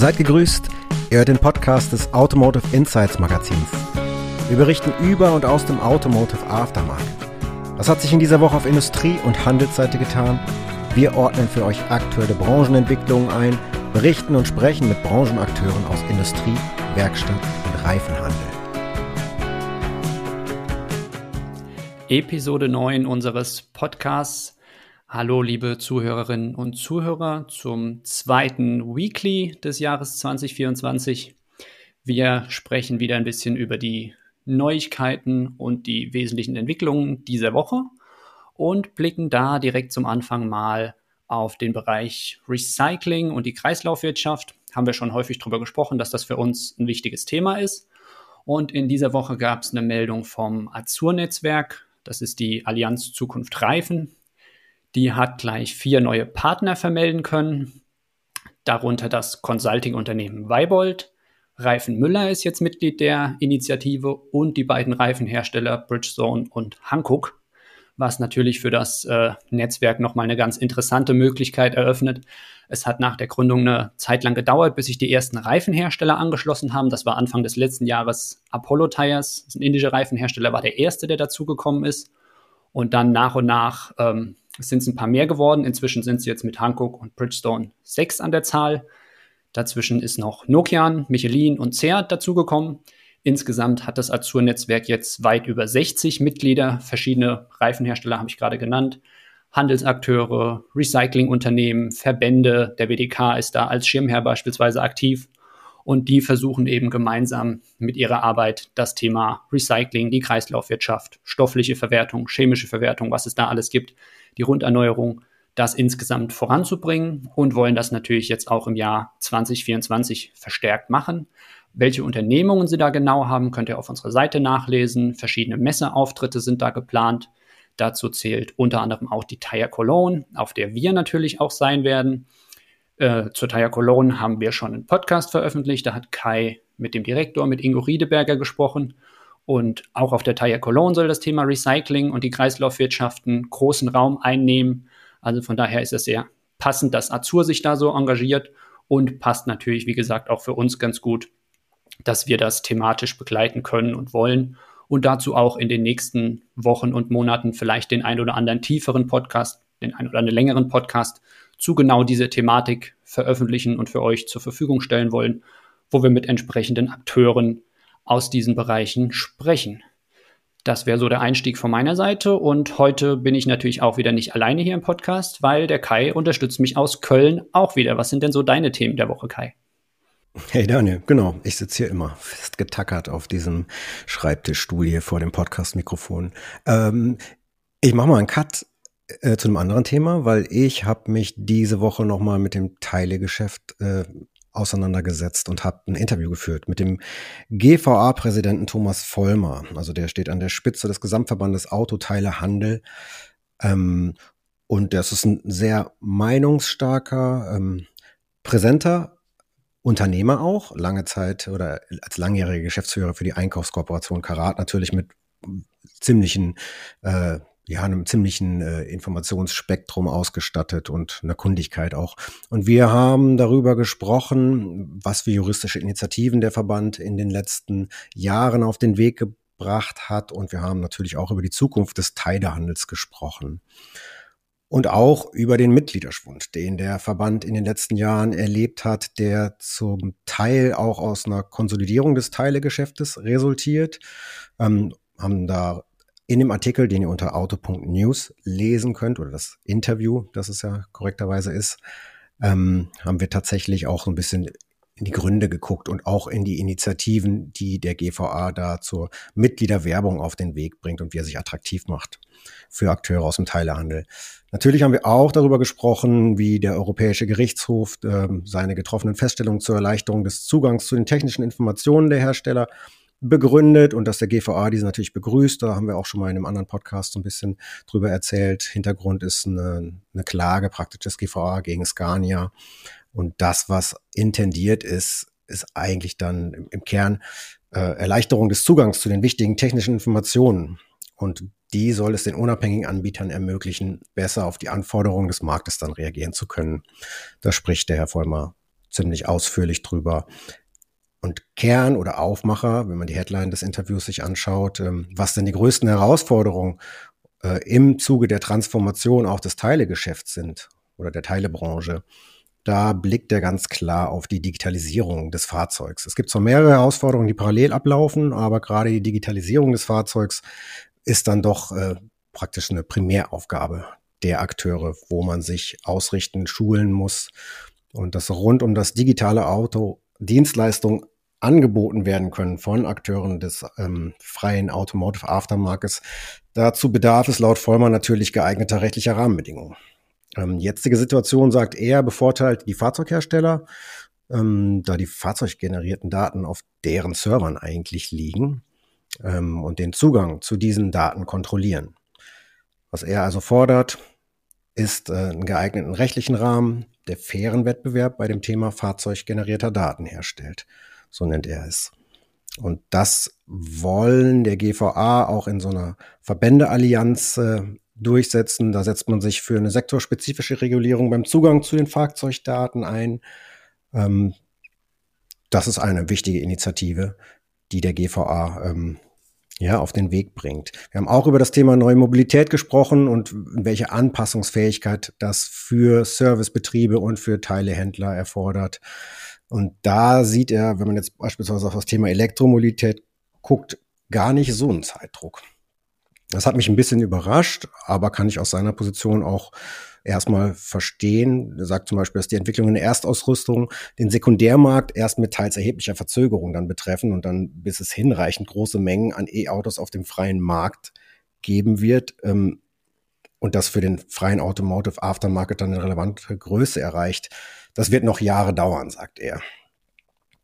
Seid gegrüßt, ihr hört den Podcast des Automotive Insights Magazins. Wir berichten über und aus dem Automotive Aftermarket. Was hat sich in dieser Woche auf Industrie- und Handelsseite getan? Wir ordnen für euch aktuelle Branchenentwicklungen ein, berichten und sprechen mit Branchenakteuren aus Industrie, Werkstatt und Reifenhandel. Episode 9 unseres Podcasts Hallo, liebe Zuhörerinnen und Zuhörer, zum zweiten Weekly des Jahres 2024. Wir sprechen wieder ein bisschen über die Neuigkeiten und die wesentlichen Entwicklungen dieser Woche und blicken da direkt zum Anfang mal auf den Bereich Recycling und die Kreislaufwirtschaft. Haben wir schon häufig darüber gesprochen, dass das für uns ein wichtiges Thema ist. Und in dieser Woche gab es eine Meldung vom Azur-Netzwerk. Das ist die Allianz Zukunft Reifen, die hat gleich vier neue Partner vermelden können, darunter das Consulting-Unternehmen Weibold. Reifen Müller ist jetzt Mitglied der Initiative und die beiden Reifenhersteller Bridgestone und Hankook, was natürlich für das äh, Netzwerk nochmal eine ganz interessante Möglichkeit eröffnet. Es hat nach der Gründung eine Zeit lang gedauert, bis sich die ersten Reifenhersteller angeschlossen haben. Das war Anfang des letzten Jahres Apollo Tires, ein indischer Reifenhersteller, war der erste, der dazugekommen ist. Und dann nach und nach ähm, es sind ein paar mehr geworden. Inzwischen sind es jetzt mit Hankook und Bridgestone sechs an der Zahl. Dazwischen ist noch Nokian, Michelin und Seat dazugekommen. Insgesamt hat das Azur-Netzwerk jetzt weit über 60 Mitglieder. Verschiedene Reifenhersteller habe ich gerade genannt. Handelsakteure, Recyclingunternehmen, Verbände. Der WDK ist da als Schirmherr beispielsweise aktiv. Und die versuchen eben gemeinsam mit ihrer Arbeit das Thema Recycling, die Kreislaufwirtschaft, stoffliche Verwertung, chemische Verwertung, was es da alles gibt, die Runderneuerung, das insgesamt voranzubringen und wollen das natürlich jetzt auch im Jahr 2024 verstärkt machen. Welche Unternehmungen sie da genau haben, könnt ihr auf unserer Seite nachlesen. Verschiedene Messeauftritte sind da geplant. Dazu zählt unter anderem auch die Tire Cologne, auf der wir natürlich auch sein werden. Äh, zur Tire Cologne haben wir schon einen Podcast veröffentlicht. Da hat Kai mit dem Direktor, mit Ingo Riedeberger gesprochen. Und auch auf der Tire Cologne soll das Thema Recycling und die Kreislaufwirtschaften großen Raum einnehmen. Also von daher ist es sehr passend, dass Azur sich da so engagiert und passt natürlich, wie gesagt, auch für uns ganz gut, dass wir das thematisch begleiten können und wollen und dazu auch in den nächsten Wochen und Monaten vielleicht den ein oder anderen tieferen Podcast, den ein oder anderen längeren Podcast zu genau dieser Thematik veröffentlichen und für euch zur Verfügung stellen wollen, wo wir mit entsprechenden Akteuren aus diesen Bereichen sprechen. Das wäre so der Einstieg von meiner Seite. Und heute bin ich natürlich auch wieder nicht alleine hier im Podcast, weil der Kai unterstützt mich aus Köln auch wieder. Was sind denn so deine Themen der Woche, Kai? Hey Daniel, genau. Ich sitze hier immer festgetackert auf diesem Schreibtischstuhl hier vor dem Podcast-Mikrofon. Ähm, ich mache mal einen Cut äh, zu einem anderen Thema, weil ich habe mich diese Woche noch mal mit dem Teilegeschäft äh, auseinandergesetzt und habe ein Interview geführt mit dem GVA-Präsidenten Thomas Vollmer. Also der steht an der Spitze des Gesamtverbandes Autoteilehandel. Ähm, und das ist ein sehr meinungsstarker, ähm, präsenter Unternehmer auch, lange Zeit oder als langjähriger Geschäftsführer für die Einkaufskooperation Karat natürlich mit ziemlichen äh, ja, einem ziemlichen äh, Informationsspektrum ausgestattet und einer Kundigkeit auch. Und wir haben darüber gesprochen, was für juristische Initiativen der Verband in den letzten Jahren auf den Weg gebracht hat. Und wir haben natürlich auch über die Zukunft des Teidehandels gesprochen. Und auch über den Mitgliederschwund, den der Verband in den letzten Jahren erlebt hat, der zum Teil auch aus einer Konsolidierung des Teilegeschäftes resultiert. Ähm, haben da in dem Artikel, den ihr unter auto.news lesen könnt, oder das Interview, das es ja korrekterweise ist, ähm, haben wir tatsächlich auch ein bisschen in die Gründe geguckt und auch in die Initiativen, die der GVA da zur Mitgliederwerbung auf den Weg bringt und wie er sich attraktiv macht für Akteure aus dem Teilehandel. Natürlich haben wir auch darüber gesprochen, wie der Europäische Gerichtshof äh, seine getroffenen Feststellungen zur Erleichterung des Zugangs zu den technischen Informationen der Hersteller begründet und dass der GVA diese natürlich begrüßt. Da haben wir auch schon mal in einem anderen Podcast so ein bisschen drüber erzählt. Hintergrund ist eine, eine Klage praktisch des GVA gegen Scania. Und das, was intendiert ist, ist eigentlich dann im, im Kern äh, Erleichterung des Zugangs zu den wichtigen technischen Informationen. Und die soll es den unabhängigen Anbietern ermöglichen, besser auf die Anforderungen des Marktes dann reagieren zu können. Da spricht der Herr Vollmer ziemlich ausführlich drüber. Und Kern oder Aufmacher, wenn man die Headline des Interviews sich anschaut, ähm, was denn die größten Herausforderungen äh, im Zuge der Transformation auch des Teilegeschäfts sind oder der Teilebranche, da blickt er ganz klar auf die Digitalisierung des Fahrzeugs. Es gibt zwar mehrere Herausforderungen, die parallel ablaufen, aber gerade die Digitalisierung des Fahrzeugs ist dann doch äh, praktisch eine Primäraufgabe der Akteure, wo man sich ausrichten, schulen muss und dass rund um das digitale Auto Dienstleistungen angeboten werden können von Akteuren des ähm, freien Automotive Aftermarkets. Dazu bedarf es laut Vollmer natürlich geeigneter rechtlicher Rahmenbedingungen. Ähm, jetzige Situation sagt er, bevorteilt die Fahrzeughersteller, ähm, da die fahrzeuggenerierten Daten auf deren Servern eigentlich liegen ähm, und den Zugang zu diesen Daten kontrollieren. Was er also fordert, ist äh, einen geeigneten rechtlichen Rahmen, der fairen Wettbewerb bei dem Thema fahrzeuggenerierter Daten herstellt. So nennt er es. Und das wollen der GVA auch in so einer Verbändeallianz äh, durchsetzen. Da setzt man sich für eine sektorspezifische Regulierung beim Zugang zu den Fahrzeugdaten ein. Ähm, das ist eine wichtige Initiative, die der GVA ähm, ja, auf den Weg bringt. Wir haben auch über das Thema neue Mobilität gesprochen und welche Anpassungsfähigkeit das für Servicebetriebe und für Teilehändler erfordert. Und da sieht er, wenn man jetzt beispielsweise auf das Thema Elektromobilität guckt, gar nicht so einen Zeitdruck. Das hat mich ein bisschen überrascht, aber kann ich aus seiner Position auch erstmal verstehen. Er sagt zum Beispiel, dass die Entwicklung in der Erstausrüstung den Sekundärmarkt erst mit teils erheblicher Verzögerung dann betreffen und dann bis es hinreichend große Mengen an E-Autos auf dem freien Markt geben wird. Ähm, und das für den freien Automotive Aftermarket dann eine relevante Größe erreicht. Das wird noch Jahre dauern, sagt er.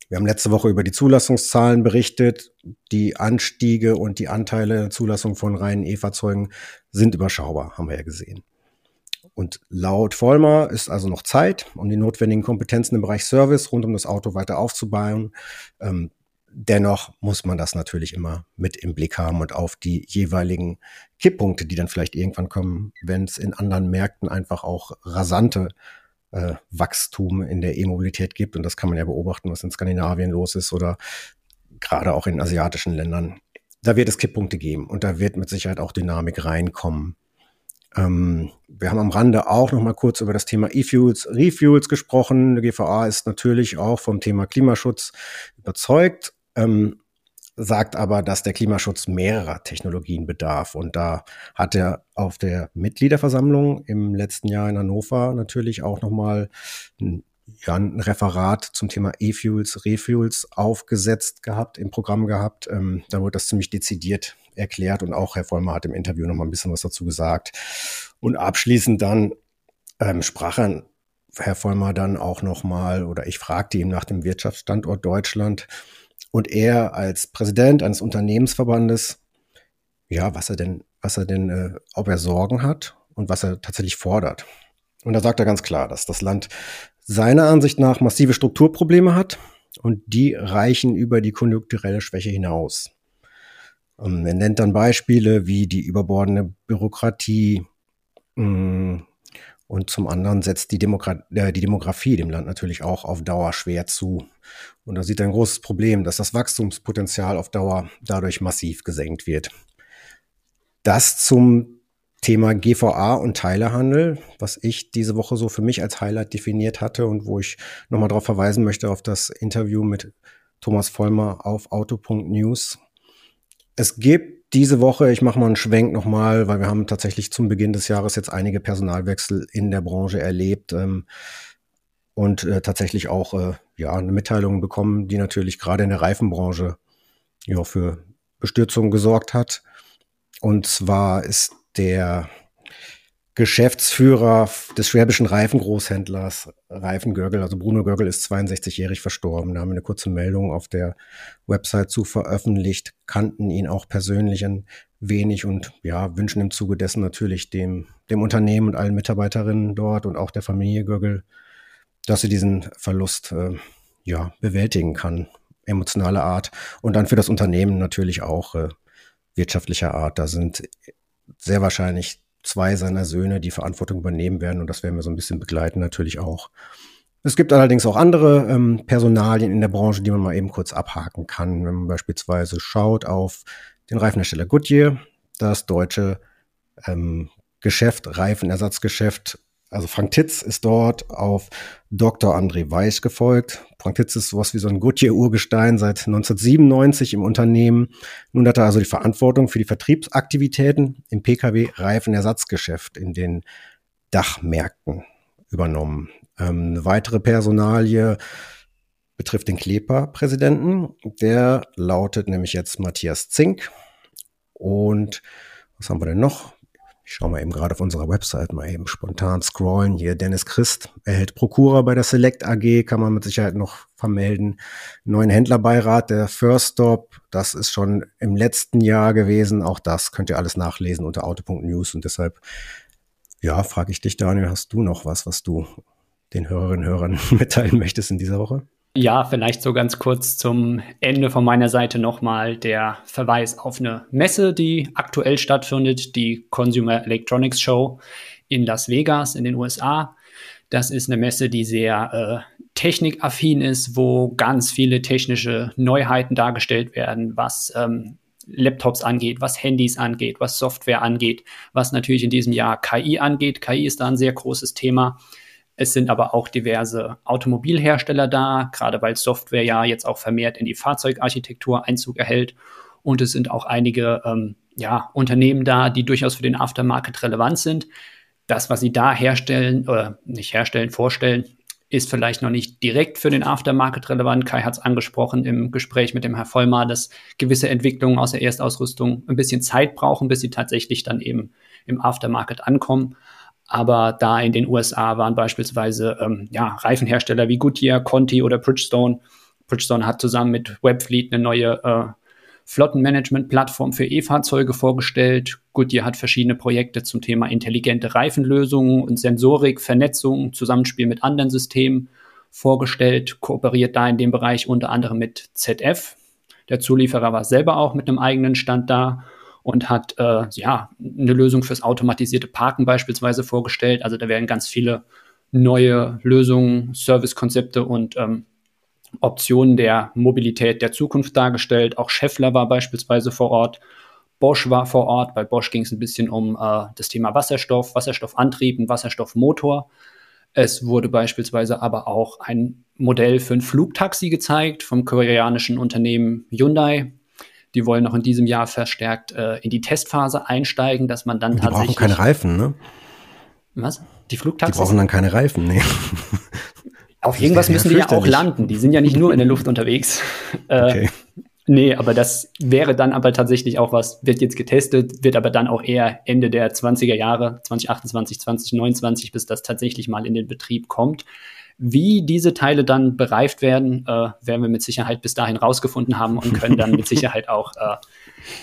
Wir haben letzte Woche über die Zulassungszahlen berichtet. Die Anstiege und die Anteile der Zulassung von reinen E-Fahrzeugen sind überschaubar, haben wir ja gesehen. Und laut Vollmer ist also noch Zeit, um die notwendigen Kompetenzen im Bereich Service rund um das Auto weiter aufzubauen. Ähm, dennoch muss man das natürlich immer mit im Blick haben und auf die jeweiligen Kipppunkte, die dann vielleicht irgendwann kommen, wenn es in anderen Märkten einfach auch rasante äh, Wachstum in der E-Mobilität gibt. Und das kann man ja beobachten, was in Skandinavien los ist oder gerade auch in asiatischen Ländern. Da wird es Kipppunkte geben und da wird mit Sicherheit auch Dynamik reinkommen. Ähm, wir haben am Rande auch noch mal kurz über das Thema E-Fuels, Refuels gesprochen. Die GVA ist natürlich auch vom Thema Klimaschutz überzeugt. Ähm, sagt aber, dass der Klimaschutz mehrerer Technologien bedarf. Und da hat er auf der Mitgliederversammlung im letzten Jahr in Hannover natürlich auch nochmal ein, ja, ein Referat zum Thema E-Fuels, Refuels aufgesetzt gehabt, im Programm gehabt. Ähm, da wurde das ziemlich dezidiert erklärt und auch Herr Vollmer hat im Interview nochmal ein bisschen was dazu gesagt. Und abschließend dann ähm, sprach er Herr Vollmer dann auch nochmal, oder ich fragte ihn nach dem Wirtschaftsstandort Deutschland, und er als Präsident eines Unternehmensverbandes, ja, was er denn, was er denn, äh, ob er Sorgen hat und was er tatsächlich fordert. Und da sagt er ganz klar, dass das Land seiner Ansicht nach massive Strukturprobleme hat und die reichen über die konjunkturelle Schwäche hinaus. Und ähm, er nennt dann Beispiele wie die überbordende Bürokratie, mh, mm, und zum anderen setzt die, Demokrat äh, die Demografie dem Land natürlich auch auf Dauer schwer zu. Und da sieht er ein großes Problem, dass das Wachstumspotenzial auf Dauer dadurch massiv gesenkt wird. Das zum Thema GVA und Teilehandel, was ich diese Woche so für mich als Highlight definiert hatte und wo ich nochmal darauf verweisen möchte auf das Interview mit Thomas Vollmer auf auto.news. Es gibt diese Woche, ich mache mal einen Schwenk nochmal, weil wir haben tatsächlich zum Beginn des Jahres jetzt einige Personalwechsel in der Branche erlebt ähm, und äh, tatsächlich auch äh, ja eine Mitteilung bekommen, die natürlich gerade in der Reifenbranche ja für Bestürzung gesorgt hat. Und zwar ist der Geschäftsführer des schwäbischen Reifengroßhändlers Reifen Görgel, also Bruno Görgel ist 62-jährig verstorben. Da haben wir eine kurze Meldung auf der Website zu veröffentlicht, kannten ihn auch persönlich ein wenig und ja, wünschen im Zuge dessen natürlich dem, dem Unternehmen und allen Mitarbeiterinnen dort und auch der Familie Görgel, dass sie diesen Verlust äh, ja, bewältigen kann, emotionaler Art und dann für das Unternehmen natürlich auch äh, wirtschaftlicher Art. Da sind sehr wahrscheinlich zwei seiner Söhne die Verantwortung übernehmen werden und das werden wir so ein bisschen begleiten natürlich auch. Es gibt allerdings auch andere ähm, Personalien in der Branche, die man mal eben kurz abhaken kann. Wenn man beispielsweise schaut auf den Reifenhersteller Goodyear, das deutsche ähm, Geschäft, Reifenersatzgeschäft. Also Frank Titz ist dort auf Dr. André Weiß gefolgt. Frank Titz ist sowas wie so ein Goodyear-Urgestein seit 1997 im Unternehmen. Nun hat er also die Verantwortung für die Vertriebsaktivitäten im Pkw-Reifenersatzgeschäft in den Dachmärkten übernommen. Ähm, eine weitere Personalie betrifft den Kleper-Präsidenten. Der lautet nämlich jetzt Matthias Zink. Und was haben wir denn noch? Ich schaue mal eben gerade auf unserer Website mal eben spontan scrollen. Hier Dennis Christ erhält Prokura bei der Select AG, kann man mit Sicherheit noch vermelden. Neuen Händlerbeirat der First Stop, das ist schon im letzten Jahr gewesen. Auch das könnt ihr alles nachlesen unter auto.news und deshalb, ja, frage ich dich, Daniel, hast du noch was, was du den Hörerinnen und Hörern mitteilen möchtest in dieser Woche? Ja, vielleicht so ganz kurz zum Ende von meiner Seite nochmal der Verweis auf eine Messe, die aktuell stattfindet, die Consumer Electronics Show in Las Vegas in den USA. Das ist eine Messe, die sehr äh, technikaffin ist, wo ganz viele technische Neuheiten dargestellt werden, was ähm, Laptops angeht, was Handys angeht, was Software angeht, was natürlich in diesem Jahr KI angeht. KI ist da ein sehr großes Thema. Es sind aber auch diverse Automobilhersteller da, gerade weil Software ja jetzt auch vermehrt in die Fahrzeugarchitektur Einzug erhält. Und es sind auch einige ähm, ja, Unternehmen da, die durchaus für den Aftermarket relevant sind. Das, was sie da herstellen, oder nicht herstellen, vorstellen, ist vielleicht noch nicht direkt für den Aftermarket relevant. Kai hat es angesprochen im Gespräch mit dem Herr Vollmar, dass gewisse Entwicklungen aus der Erstausrüstung ein bisschen Zeit brauchen, bis sie tatsächlich dann eben im Aftermarket ankommen. Aber da in den USA waren beispielsweise ähm, ja, Reifenhersteller wie Goodyear, Conti oder Bridgestone. Bridgestone hat zusammen mit Webfleet eine neue äh, Flottenmanagement-Plattform für E-Fahrzeuge vorgestellt. Goodyear hat verschiedene Projekte zum Thema intelligente Reifenlösungen und Sensorik, Vernetzung, Zusammenspiel mit anderen Systemen vorgestellt, kooperiert da in dem Bereich unter anderem mit ZF. Der Zulieferer war selber auch mit einem eigenen Stand da und hat äh, ja eine Lösung fürs automatisierte Parken beispielsweise vorgestellt. Also da werden ganz viele neue Lösungen, Servicekonzepte und ähm, Optionen der Mobilität der Zukunft dargestellt. Auch Scheffler war beispielsweise vor Ort. Bosch war vor Ort. Bei Bosch ging es ein bisschen um äh, das Thema Wasserstoff, Wasserstoffantrieb und Wasserstoffmotor. Es wurde beispielsweise aber auch ein Modell für ein Flugtaxi gezeigt vom koreanischen Unternehmen Hyundai. Die wollen noch in diesem Jahr verstärkt äh, in die Testphase einsteigen, dass man dann die tatsächlich. Die brauchen keine Reifen, ne? Was? Die Flugtaxis? Die brauchen dann keine Reifen, nee. Auf irgendwas müssen die ja auch landen. Die sind ja nicht nur in der Luft unterwegs. Äh, okay. Nee, aber das wäre dann aber tatsächlich auch was, wird jetzt getestet, wird aber dann auch eher Ende der 20er Jahre, 2028, 2029, bis das tatsächlich mal in den Betrieb kommt. Wie diese Teile dann bereift werden, äh, werden wir mit Sicherheit bis dahin rausgefunden haben und können dann mit Sicherheit auch äh,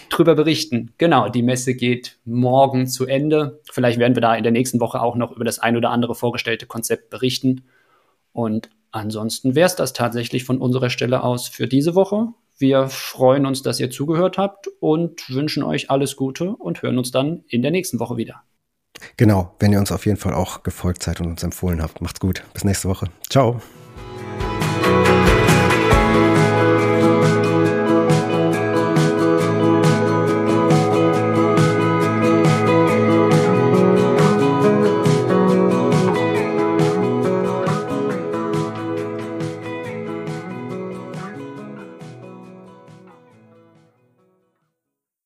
drüber berichten. Genau, die Messe geht morgen zu Ende. Vielleicht werden wir da in der nächsten Woche auch noch über das ein oder andere vorgestellte Konzept berichten. Und ansonsten wäre es das tatsächlich von unserer Stelle aus für diese Woche. Wir freuen uns, dass ihr zugehört habt und wünschen euch alles Gute und hören uns dann in der nächsten Woche wieder. Genau, wenn ihr uns auf jeden Fall auch gefolgt seid und uns empfohlen habt. Macht's gut. Bis nächste Woche. Ciao.